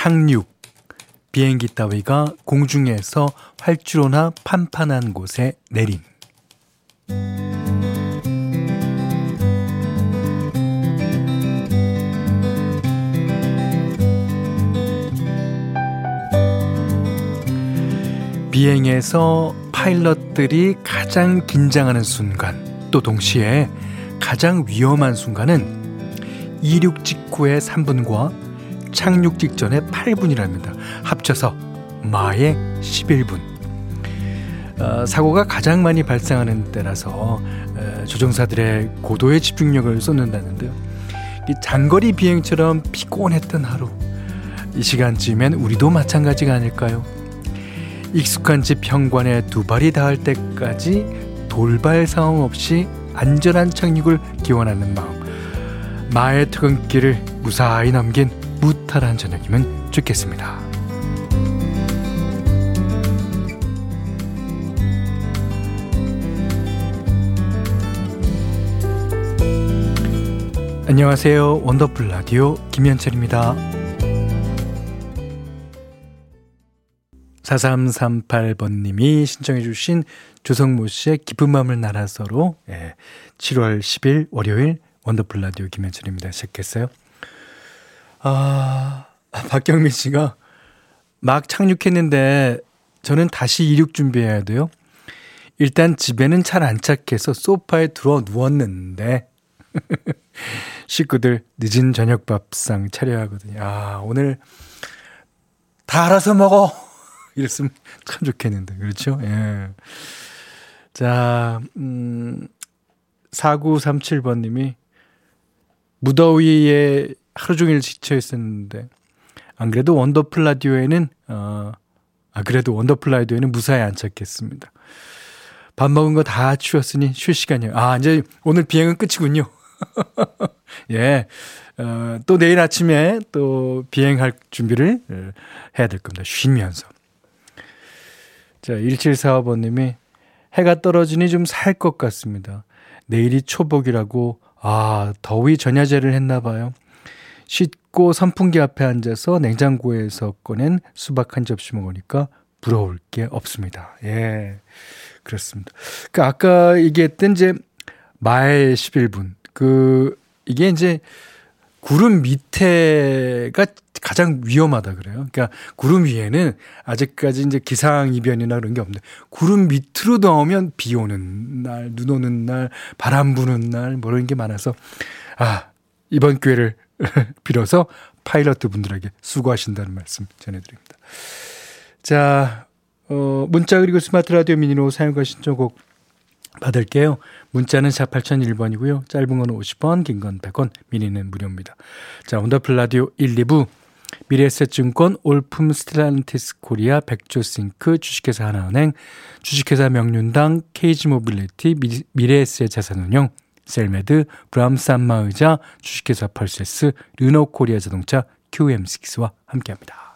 착륙. 비행기 따위가 공중에서 활주로나 판판한 곳에 내림. 비행에서 파일럿들이 가장 긴장하는 순간, 또 동시에 가장 위험한 순간은 이륙 직후의 3분과 착륙 직전의 8분이랍니다. 합쳐서 마의 11분. 어, 사고가 가장 많이 발생하는 때라서 에, 조종사들의 고도의 집중력을 쏟는다는데요. 이 장거리 비행처럼 피곤했던 하루. 이 시간쯤엔 우리도 마찬가지가 아닐까요? 익숙한 집 현관에 두 발이 닿을 때까지 돌발 상황 없이 안전한 착륙을 기원하는 마음. 마의 퇴근길을 무사히 넘긴 무탈한 저녁이면 좋겠습니다. 안녕하세요. 원더풀 라디오 김현철입니다. 4338번님이 신청해주신 조성모 씨의 기쁜 마음을 예, 7월 10일 월요일 원더풀 라디오 김현철입니다. 시작했어요. 아, 박경민 씨가 막 착륙했는데 저는 다시 이륙 준비해야 돼요. 일단 집에는 잘 안 착해서 소파에 들어 누웠는데 식구들 늦은 저녁 밥상 차려야 하거든요. 아, 오늘 다 알아서 먹어. 이랬으면 참 좋겠는데. 그렇죠? 예. 자, 음, 4937번 님이 무더위에 하루 종일 지쳐 있었는데, 안 그래도 원더풀 라디오에는, 어, 아, 그래도 원더풀 라디오에는 무사히 안착했습니다. 밥 먹은 거 다 치웠으니 쉴 시간이요. 아, 이제 오늘 비행은 끝이군요. 예. 어, 또 내일 아침에 또 비행할 준비를 어, 해야 될 겁니다. 쉬면서. 자, 1745번님이 해가 떨어지니 좀 살 것 같습니다. 내일이 초복이라고, 아, 더위 전야제를 했나 봐요. 씻고 선풍기 앞에 앉아서 냉장고에서 꺼낸 수박 한 접시 먹으니까 부러울 게 없습니다. 예. 그렇습니다. 그 아까 얘기했던 이제 말 11분. 그 이게 이제 구름 밑에가 가장 위험하다 그래요. 그러니까 구름 위에는 아직까지 이제 기상 이변이나 그런 게 없는데 구름 밑으로 나오면 비 오는 날, 눈 오는 날, 바람 부는 날, 뭐 이런 게 많아서 아, 이번 기회를 빌어서 파일럿 분들에게 수고하신다는 말씀 전해드립니다. 자, 어, 문자 그리고 스마트 라디오 미니로 사연과 신청곡 받을게요. 문자는 4 8001번이고요. 짧은 건 50원, 긴 건 100원, 미니는 무료입니다. 자, 원더풀 라디오 1, 2부 미래에셋증권, 올품 스텔란티스 코리아, 백조싱크, 주식회사 하나은행, 주식회사 명륜당, KG모빌리티, 미래에셋 자산운용, 셀메드, 브람스 안마의자, 주식회사 펄세스, 르노코리아 자동차, QM6와 함께합니다.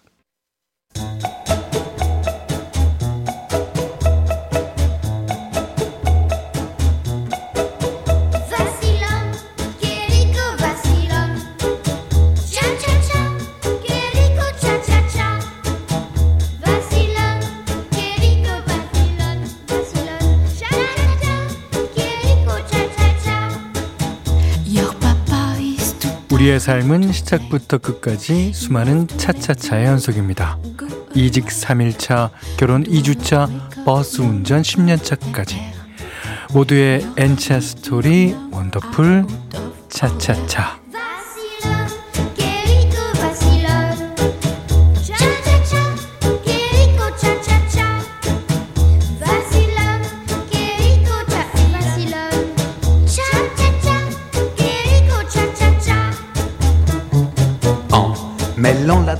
우리의 삶은 시작부터 끝까지 수많은 차차차의 연속입니다. 이직 3일차, 결혼 2주차, 버스 운전 10년차까지. 모두의 n차 스토리, 원더풀, 차차차.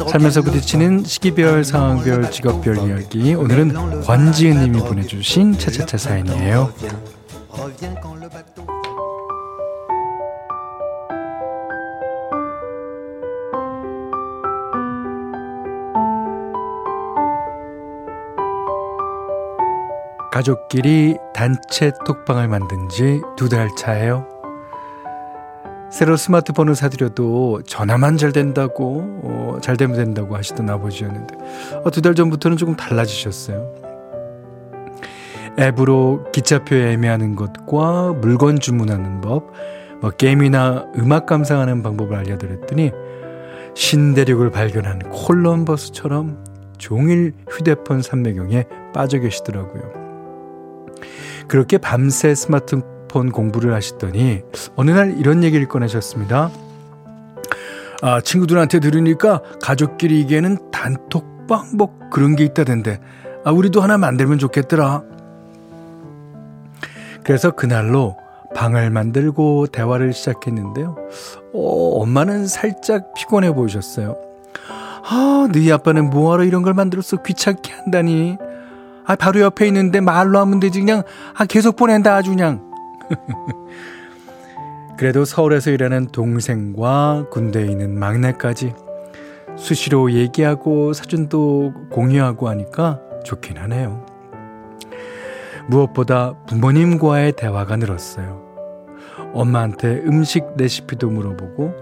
살면서 부딪히는 시기별, 상황별, 직업별 이야기. 오늘은 권지은 님이 보내주신 차차차 사연이에요. 가족끼리 단체 톡방을 만든 지 두 달 차예요. 새로 스마트폰을 사드려도 전화만 잘 된다고, 어, 잘 되면 된다고 하시던 아버지였는데, 어, 두달 전부터는 조금 달라지셨어요. 앱으로 기차표 예매하는 것과 물건 주문하는 법, 뭐 게임이나 음악 감상하는 방법을 알려드렸더니 신대륙을 발견한 콜럼버스처럼 종일 휴대폰 삼매경에 빠져 계시더라고요. 그렇게 밤새 스마트 폰 공부를 하시더니 어느 날 이런 얘기를 꺼내셨습니다. 아, 친구들한테 들으니까 가족끼리 이게는 단톡방 뭐 그런 게 있다던데. 아, 우리도 하나 만들면 좋겠더라. 그래서 그날로 방을 만들고 대화를 시작했는데요. 어, 엄마는 살짝 피곤해 보이셨어요. 아, 너희 아빠는 뭐하러 이런 걸 만들었어? 귀찮게 한다니. 아, 바로 옆에 있는데 말로 하면 되지. 그냥, 아, 계속 보낸다, 아주 그냥. 그래도 서울에서 일하는 동생과 군대에 있는 막내까지 수시로 얘기하고 사진도 공유하고 하니까 좋긴 하네요. 무엇보다 부모님과의 대화가 늘었어요. 엄마한테 음식 레시피도 물어보고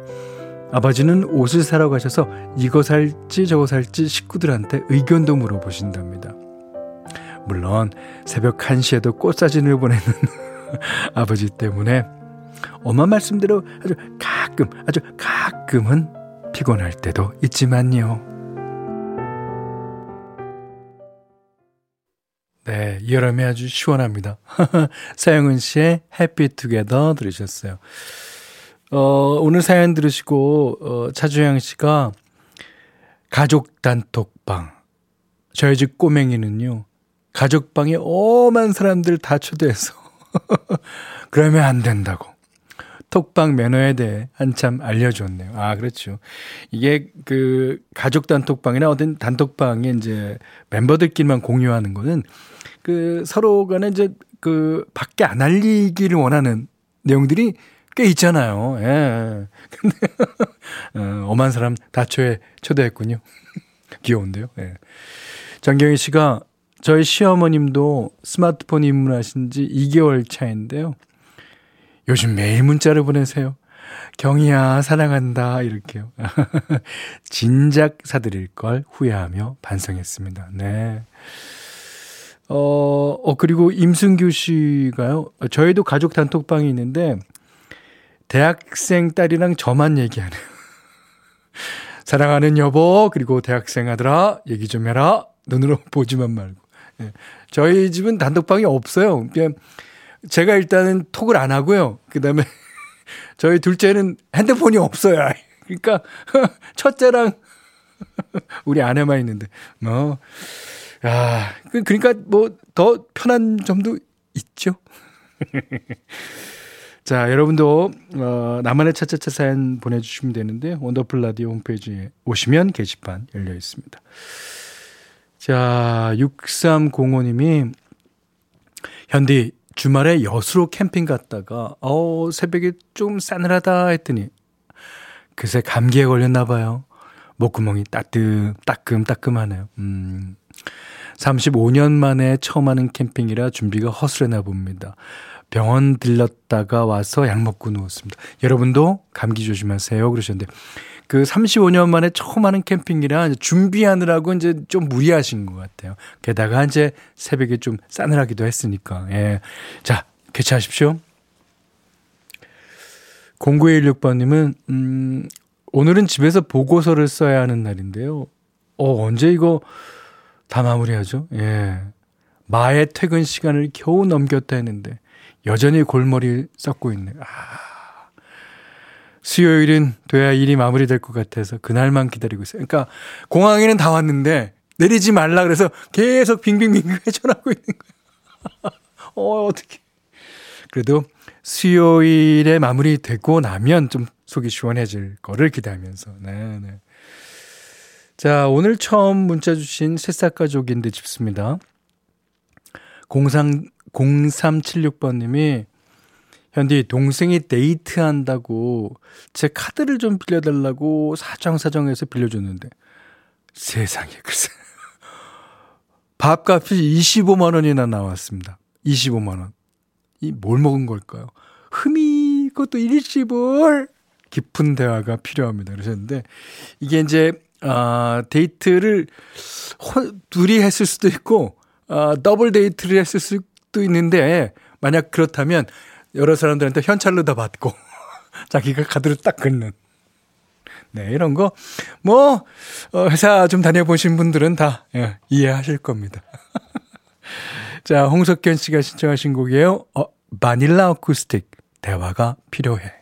아버지는 옷을 사러 가셔서 이거 살지 저거 살지 식구들한테 의견도 물어보신답니다. 물론 새벽 1시에도 꽃사진을 보내는 아버지 때문에 엄마 말씀대로 아주 가끔 아주 가끔은 피곤할 때도 있지만요. 네, 여름에 아주 시원합니다. 사영은 씨의 해피 투게더 들으셨어요. 어, 오늘 사연 들으시고, 어, 차주영 씨가 가족 단톡방. 저희 집 꼬맹이는요, 가족방에 오만 사람들 다 초대해서, 그러면 안 된다고. 톡방 매너에 대해 한참 알려줬네요. 아, 그렇죠. 이게 그 가족 단톡방이나 어떤 단톡방에 이제 멤버들끼리만 공유하는 거는 그 서로 간에 이제 그 밖에 안 알리기를 원하는 내용들이 꽤 있잖아요. 예. 근데 어, 엄한 사람 다초에 초대했군요. 귀여운데요. 예. 장경희 씨가 저희 시어머님도 스마트폰 입문하신 지 2개월 차인데요. 요즘 매일 문자를 보내세요. 경희야, 사랑한다. 이렇게요. 진작 사드릴 걸 후회하며 반성했습니다. 네. 어, 어, 그리고 임승규 씨가요. 저희도 가족 단톡방이 있는데, 대학생 딸이랑 저만 얘기하네요. 사랑하는 여보, 그리고 대학생 아들아, 얘기 좀 해라. 눈으로 보지만 말고. 네. 저희 집은 단톡방이 없어요. 그냥 제가 일단은 톡을 안 하고요. 그 다음에 저희 둘째는 핸드폰이 없어요. 그러니까 첫째랑 우리 아내만 있는데, 뭐, 야, 그, 그러니까 뭐 더 편한 점도 있죠. 자, 여러분도 어, 나만의 차차차 사연 보내주시면 되는데 원더풀 라디오 홈페이지에 오시면 게시판 열려 있습니다. 자, 6305님이 현디 주말에 여수로 캠핑 갔다가 어 새벽에 좀 싸늘하다 했더니 그새 감기에 걸렸나 봐요. 목구멍이 따뜻 따끔따끔하네요. 음. 35년 만에 처음 하는 캠핑이라 준비가 허술했나 봅니다. 병원 들렀다가 와서 약 먹고 누웠습니다. 여러분도 감기 조심하세요. 그러셨는데 그 35년 만에 처음 하는 캠핑이라 준비하느라고 이제 좀 무리하신 것 같아요. 게다가 이제 새벽에 좀 싸늘하기도 했으니까. 예. 자, 개최하십시오. 0916번님은, 음, 오늘은 집에서 보고서를 써야 하는 날인데요. 어, 언제 이거 다 마무리하죠. 예. 마의 퇴근 시간을 겨우 넘겼다 했는데 여전히 골머리를 썩고 있네. 아. 수요일은 돼야 일이 마무리될 것 같아서 그날만 기다리고 있어요. 그러니까 공항에는 다 왔는데 내리지 말라 그래서 계속 빙빙빙 회전하고 있는 거야. 어, 어떻게. 그래도 수요일에 마무리되고 나면 좀 속이 시원해질 거를 기대하면서. 네, 네. 자, 오늘 처음 문자 주신 새싹가족인데 싶습니다. 03, 0376번님이 현디 동생이 데이트한다고 제 카드를 좀 빌려달라고 사정사정해서 빌려줬는데 세상에 글쎄 밥값이 25만 원이나 나왔습니다. 25만 원. 이 뭘 먹은 걸까요? 흠이 그것도 일시불 깊은 대화가 필요합니다. 그러셨는데, 이게 이제, 아, 데이트를 호, 둘이 했을 수도 있고, 아, 더블 데이트를 했을 수도 있는데, 만약 그렇다면, 여러 사람들한테 현찰로 다 받고, 자기가 카드를 딱 긁는. 네, 이런 거, 뭐, 어, 회사 좀 다녀보신 분들은 다 예, 이해하실 겁니다. 자, 홍석현 씨가 신청하신 곡이에요. 어, 바닐라 어쿠스틱. 대화가 필요해.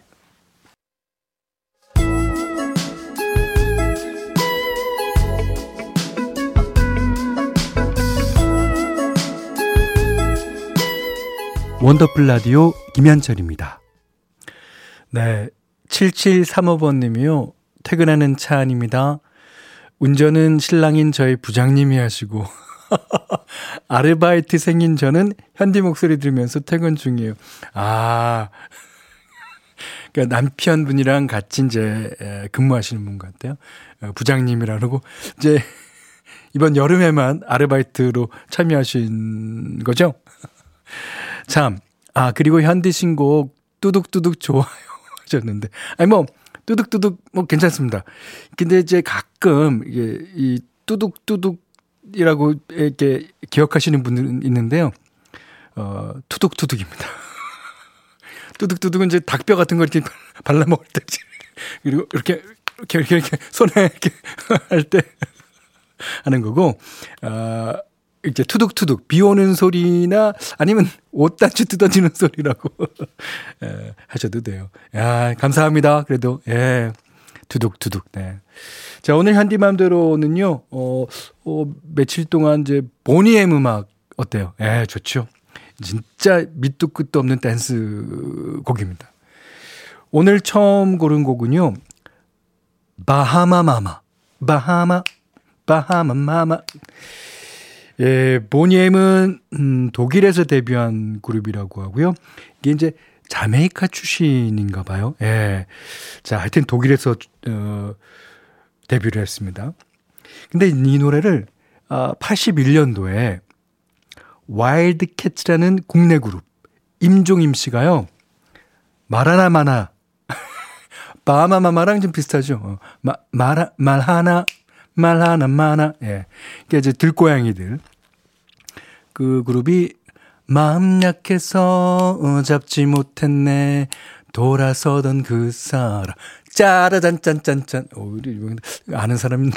원더풀 라디오 김현철입니다. 네. 7735번 님이요. 퇴근하는 차 안입니다. 운전은 신랑인 저희 부장님이 하시고, 아르바이트 생긴 저는 현디 목소리 들으면서 퇴근 중이에요. 아, 그러니까 남편분이랑 같이 이제 근무하시는 분 같아요. 어, 부장님이라고 이제 이번 여름에만 아르바이트로 참여하신 거죠? 참. 아, 그리고 현디 신곡 뚜둑뚜둑 좋아요 하셨는데. 아니 뭐 뚜둑뚜둑 뭐 괜찮습니다. 근데 이제 가끔 이게 이 뚜둑뚜둑이라고 이렇게 기억하시는 분들은 있는데요. 어, 투둑투둑입니다. 뚜둑뚜둑은 이제 닭뼈 같은 거 이렇게 발라 먹을 때 그리고 이렇게 이렇게 이렇게, 이렇게 손에 이렇게 할 때 하는 거고 아 어, 이제 투둑투둑 비 오는 소리나 아니면 옷단추 뜯어지는 소리라고 예, 하셔도 돼요. 야, 감사합니다. 그래도 예. 투둑투둑. 네. 자, 오늘 현디맘대로는요. 어, 어 며칠 동안 이제 보니의 음악 어때요? 예, 좋죠. 진짜 밑도 끝도 없는 댄스 곡입니다. 오늘 처음 고른 곡은요. Bahama Mama. Bahama Bahama Mama. 예, 보니엠은 음, 독일에서 데뷔한 그룹이라고 하고요. 이게 이제 자메이카 출신인가 봐요. 예. 자, 하여튼 독일에서 어 데뷔를 했습니다. 근데 이 노래를 아 81년도에 와일드 캣츠라는 국내 그룹 임종임 씨가요. 말하나 마나 바마마마랑 좀 비슷하죠. 어, 마, 말, 말하나 말 하나 마나. 예. 이게 이제 들고양이들. 그 그룹이 마음 약해서 어, 잡지 못했네. 돌아서던 그 사람. 짜라잔 짠짠짠. 오, 우리 아는 사람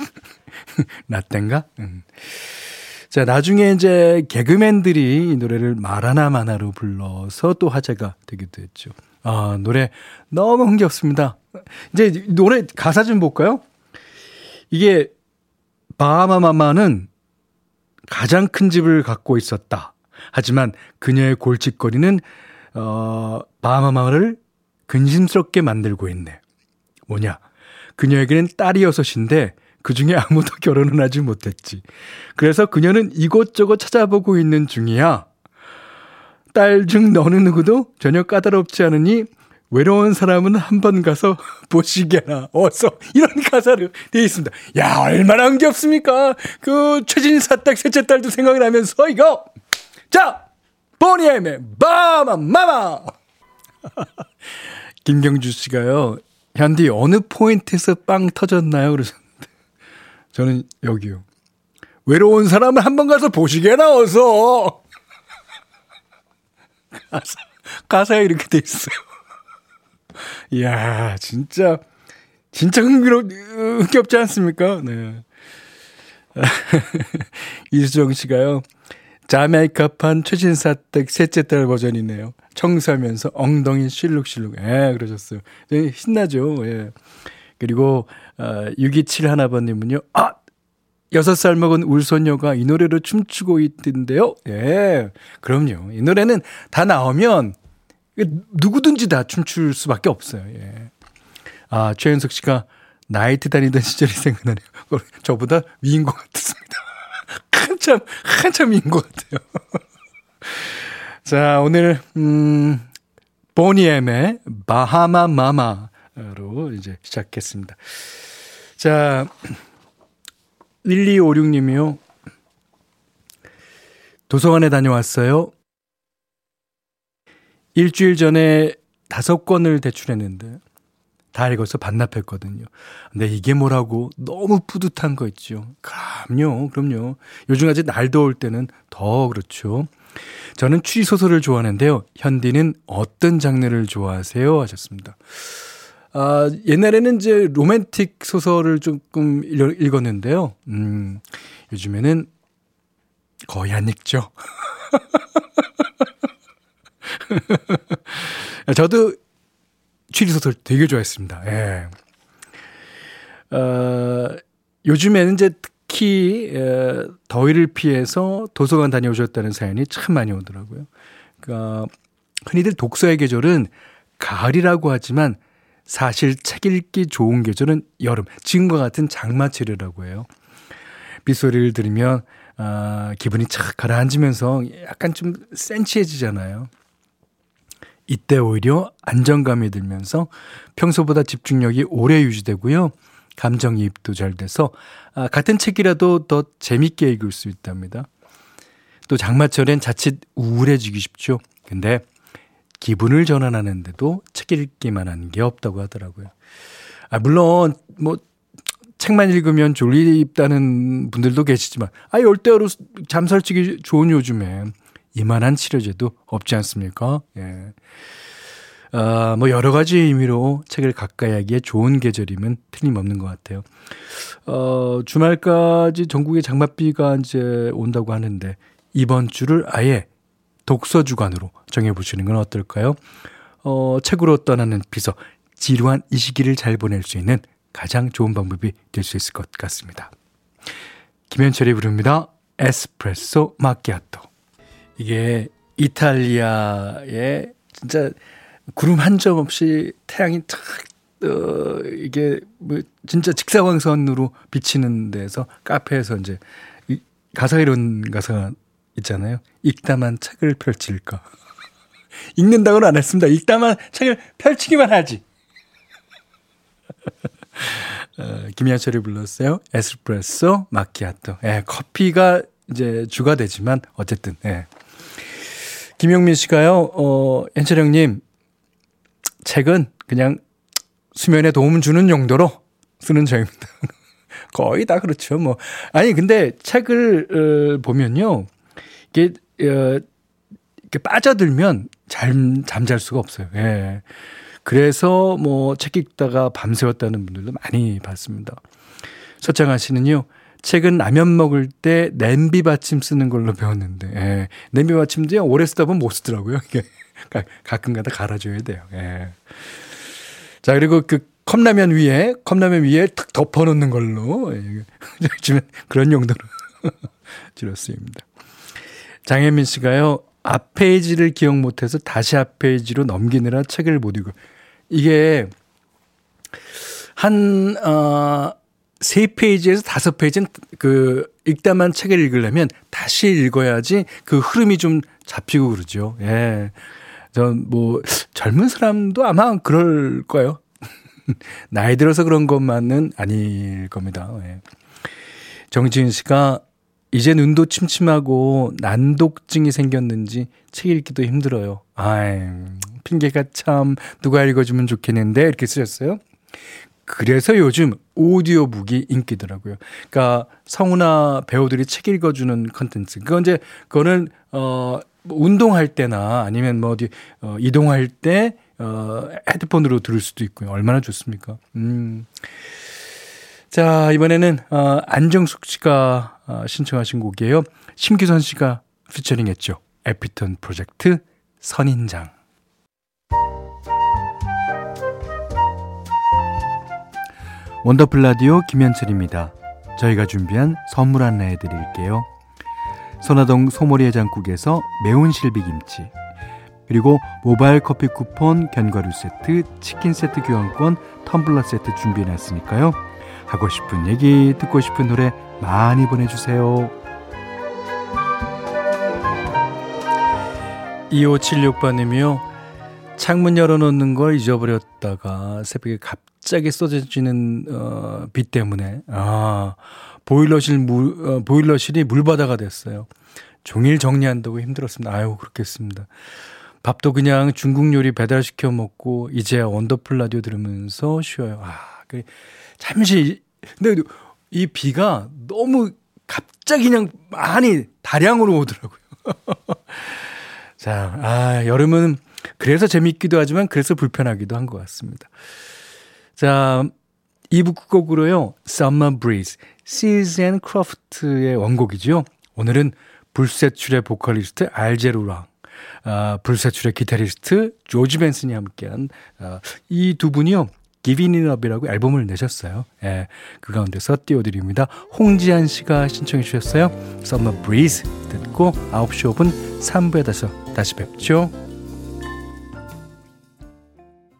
나땐가? 음. 자, 나중에 이제 개그맨들이 이 노래를 말하나 마나로 불러서 또 화제가 되기도 했죠. 아, 노래 너무 흥겹습니다. 이제 노래 가사 좀 볼까요? 이게 바하마마마는 가장 큰 집을 갖고 있었다. 하지만 그녀의 골칫거리는 어, 바하마마를 근심스럽게 만들고 있네. 뭐냐? 그녀에게는 딸이 여섯인데 그 중에 아무도 결혼은 하지 못했지. 그래서 그녀는 이곳저곳 찾아보고 있는 중이야. 딸 중 너는 누구도 전혀 까다롭지 않으니 외로운 사람은 한 번 가서 보시게나 어서 이런 가사로 되어 있습니다. 야 얼마나 흥겹습니까? 그 최진사 딸 셋째 딸도 생각이 나면서 이거 자 보니엠의 마마 마마 김경주 씨가요 현디 어느 포인트에서 빵 터졌나요? 그래서 저는 여기요. 외로운 사람을 한번 가서 보시게 나와서 가사, 가사에 이렇게 돼 있어요. 이야, 진짜, 진짜 흥미로, 흥겹지 않습니까? 네. 이수정 씨가요. 자메이카판 최진사댁 셋째 딸 버전이네요. 청소하면서 엉덩이 실룩실룩. 예, 그러셨어요. 네, 신나죠. 예. 그리고 어, 627 하나번님은요. 아! 6살 먹은 울소녀가 이 노래로 춤추고 있던데요. 예. 그럼요. 이 노래는 다 나오면 누구든지 다 춤출 수밖에 없어요. 예. 아, 최현석 씨가 나이트 다니던 시절이 생각나네요. 저보다 위인 것 같습니다. 한참, 한참 위인 것 같아요. 자, 오늘, 음, 보니엠의 바하마 마마. 로 이제 시작했습니다. 자, 1256님이요. 도서관에 다녀왔어요. 일주일 전에 다섯 권을 대출했는데 다 읽어서 반납했거든요. 근데 이게 뭐라고 너무 뿌듯한 거 있죠. 그럼요, 그럼요. 요즘 아직 날 더울 때는 더 그렇죠. 저는 추리소설을 좋아하는데요. 현디는 어떤 장르를 좋아하세요? 하셨습니다. 아, 옛날에는 이제 로맨틱 소설을 조금 읽었는데요. 음, 요즘에는 거의 안 읽죠. 저도 추리소설 되게 좋아했습니다. 예. 어, 요즘에는 이제 특히 에, 더위를 피해서 도서관 다녀오셨다는 사연이 참 많이 오더라고요. 그러니까 흔히들 독서의 계절은 가을이라고 하지만 사실 책 읽기 좋은 계절은 여름, 지금과 같은 장마철이라고 해요. 빗소리를 들으면 아, 기분이 착 가라앉으면서 약간 좀 센치해지잖아요. 이때 오히려 안정감이 들면서 평소보다 집중력이 오래 유지되고요. 감정이입도 잘 돼서 아, 같은 책이라도 더 재밌게 읽을 수 있답니다. 또 장마철엔 자칫 우울해지기 쉽죠. 근데 기분을 전환하는데도 책 읽기만 하는 게 없다고 하더라고요. 아, 물론 뭐 책만 읽으면 졸립다는 분들도 계시지만 아, 열대어로 잠설치기 좋은 요즘에 이만한 치료제도 없지 않습니까? 예. 아, 뭐 여러 가지 의미로 책을 가까이 하기에 좋은 계절이면 틀림없는 것 같아요. 어, 주말까지 전국에 장맛비가 이제 온다고 하는데 이번 주를 아예 독서 주간으로 정해 보시는 건 어떨까요? 어, 책으로 떠나는 비서, 지루한 이 시기를 잘 보낼 수 있는 가장 좋은 방법이 될 수 있을 것 같습니다. 김현철이 부릅니다. 에스프레소 마키아토. 이게 이탈리아의 진짜 구름 한 점 없이 태양이 탁, 어, 이게 뭐 진짜 직사광선으로 비치는 데서 카페에서 이제 가사 이런 가사가 있잖아요. 읽다만 책을 펼칠까. 읽는다고는 안 했습니다. 읽다만 책을 펼치기만 하지. 어, 김현철이 불렀어요. 에스프레소 마키아토. 예, 커피가 이제 주가 되지만 어쨌든 예. 김용민 씨가요. 어, 현철 형님 책은 그냥 수면에 도움 주는 용도로 쓰는 저입니다. 거의 다 그렇죠. 뭐 아니 근데 책을 어, 보면요. 이게 어, 이렇게 빠져들면 잠 잠잘 수가 없어요. 예. 그래서 뭐 책 읽다가 밤새웠다는 분들도 많이 봤습니다. 서창아 씨는요. 책은 라면 먹을 때 냄비 받침 쓰는 걸로 배웠는데, 예. 냄비 받침도요, 오래 쓰다 보면 못 쓰더라고요. 가끔 가다 갈아줘야 돼요. 예. 자, 그리고 그 컵라면 위에, 컵라면 위에 탁 덮어놓는 걸로, 예. 그런 용도로 줄였습니다. 장혜민 씨가요, 앞 페이지를 기억 못해서 다시 앞 페이지로 넘기느라 책을 못 읽어. 이게 한, 어, 세 페이지에서 다섯 페이지는 그 읽다만 책을 읽으려면 다시 읽어야지 그 흐름이 좀 잡히고 그러죠. 예. 전 뭐 젊은 사람도 아마 그럴 거예요. 나이 들어서 그런 것만은 아닐 겁니다. 예. 정지은 씨가 이제 눈도 침침하고 난독증이 생겼는지 책 읽기도 힘들어요. 아이, 핑계가 참 누가 읽어주면 좋겠는데 이렇게 쓰셨어요. 그래서 요즘 오디오 북이 인기더라고요. 그러니까 성우나 배우들이 책 읽어주는 컨텐츠. 그건 이제 그거는 어뭐 운동할 때나 아니면 뭐 어디 어 이동할 때 어 헤드폰으로 들을 수도 있고요. 얼마나 좋습니까? 음. 자, 이번에는 어 안정숙 씨가 어, 신청하신 곡이에요. 심기선 씨가 피처링 했죠. 에피톤 프로젝트 선인장. 원더풀 라디오 김현철입니다. 저희가 준비한 선물 안내해 드릴게요. 선화동 소머리 해장국에서 매운 실비김치 그리고 모바일 커피 쿠폰, 견과류 세트, 치킨 세트 교환권, 텀블러 세트 준비해 놨으니까요. 하고 싶은 얘기, 듣고 싶은 노래 많이 보내주세요. 2576번님이요. 창문 열어놓는 걸 잊어버렸다가 새벽에 갑 자기 쏟아지는 어, 비 때문에 아 보일러실 물 어, 보일러실이 물바다가 됐어요. 종일 정리한다고 힘들었습니다. 아유 그렇겠습니다. 밥도 그냥 중국 요리 배달 시켜 먹고 이제야 원더풀 라디오 들으면서 쉬어요. 아, 그 잠시 근데 이 비가 너무 갑자기 그냥 많이 다량으로 오더라고요. 자, 아, 여름은 그래서 재밌기도 하지만 그래서 불편하기도 한 것 같습니다. 자, 2부 끝곡으로요. Summer Breeze, and Croft의 원곡이죠. 오늘은 불세출의 보컬리스트 알제루랑 아, 불세출의 기타리스트 조지 벤슨이 함께한 아, 이두 분이요. Giving It Up이라고 앨범을 내셨어요. 예, 그 가운데서 띄워드립니다. 홍지한 씨가 신청해 주셨어요. Summer Breeze 듣고 9시 5분 3부에 다시, 다시 뵙죠.